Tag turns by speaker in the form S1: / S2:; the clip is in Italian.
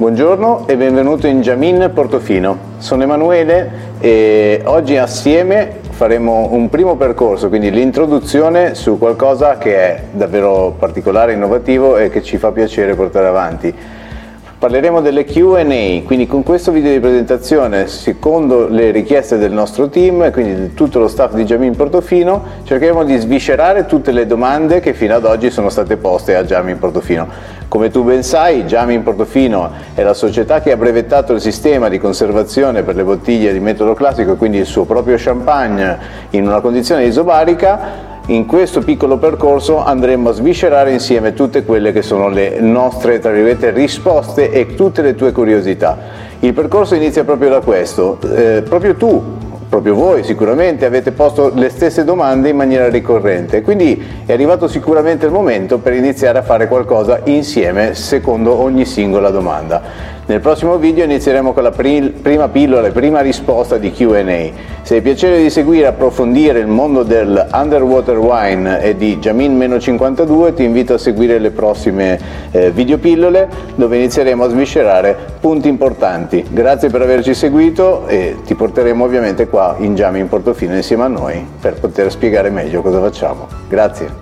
S1: Buongiorno e benvenuto in Jamin Portofino. Sono Emanuele e oggi assieme faremo un primo percorso, quindi l'introduzione su qualcosa che è davvero particolare, innovativo e che ci fa piacere portare avanti. Parleremo delle Q&A, quindi con questo video di presentazione, secondo le richieste del nostro team e quindi di tutto lo staff di Jamin Portofino, cercheremo di sviscerare tutte le domande che fino ad oggi sono state poste a Jamin Portofino. Come tu ben sai, Jamin Portofino è la società che ha brevettato il sistema di conservazione per le bottiglie di metodo classico, quindi il suo proprio champagne in una condizione isobarica in questo piccolo percorso andremo a sviscerare insieme tutte quelle che sono le nostre tra virgolette, risposte e tutte le tue curiosità. Il percorso inizia proprio da questo, eh, proprio tu proprio voi sicuramente avete posto le stesse domande in maniera ricorrente, quindi è arrivato sicuramente il momento per iniziare a fare qualcosa insieme secondo ogni singola domanda. Nel prossimo video inizieremo con la prima pillola e prima risposta di Q&A. Se hai piacere di seguire e approfondire il mondo del underwater wine e di Jamin-52 ti invito a seguire le prossime eh, videopillole dove inizieremo a sviscerare punti importanti. Grazie per averci seguito e ti porteremo ovviamente qua in Jamin Portofino insieme a noi per poter spiegare meglio cosa facciamo. Grazie.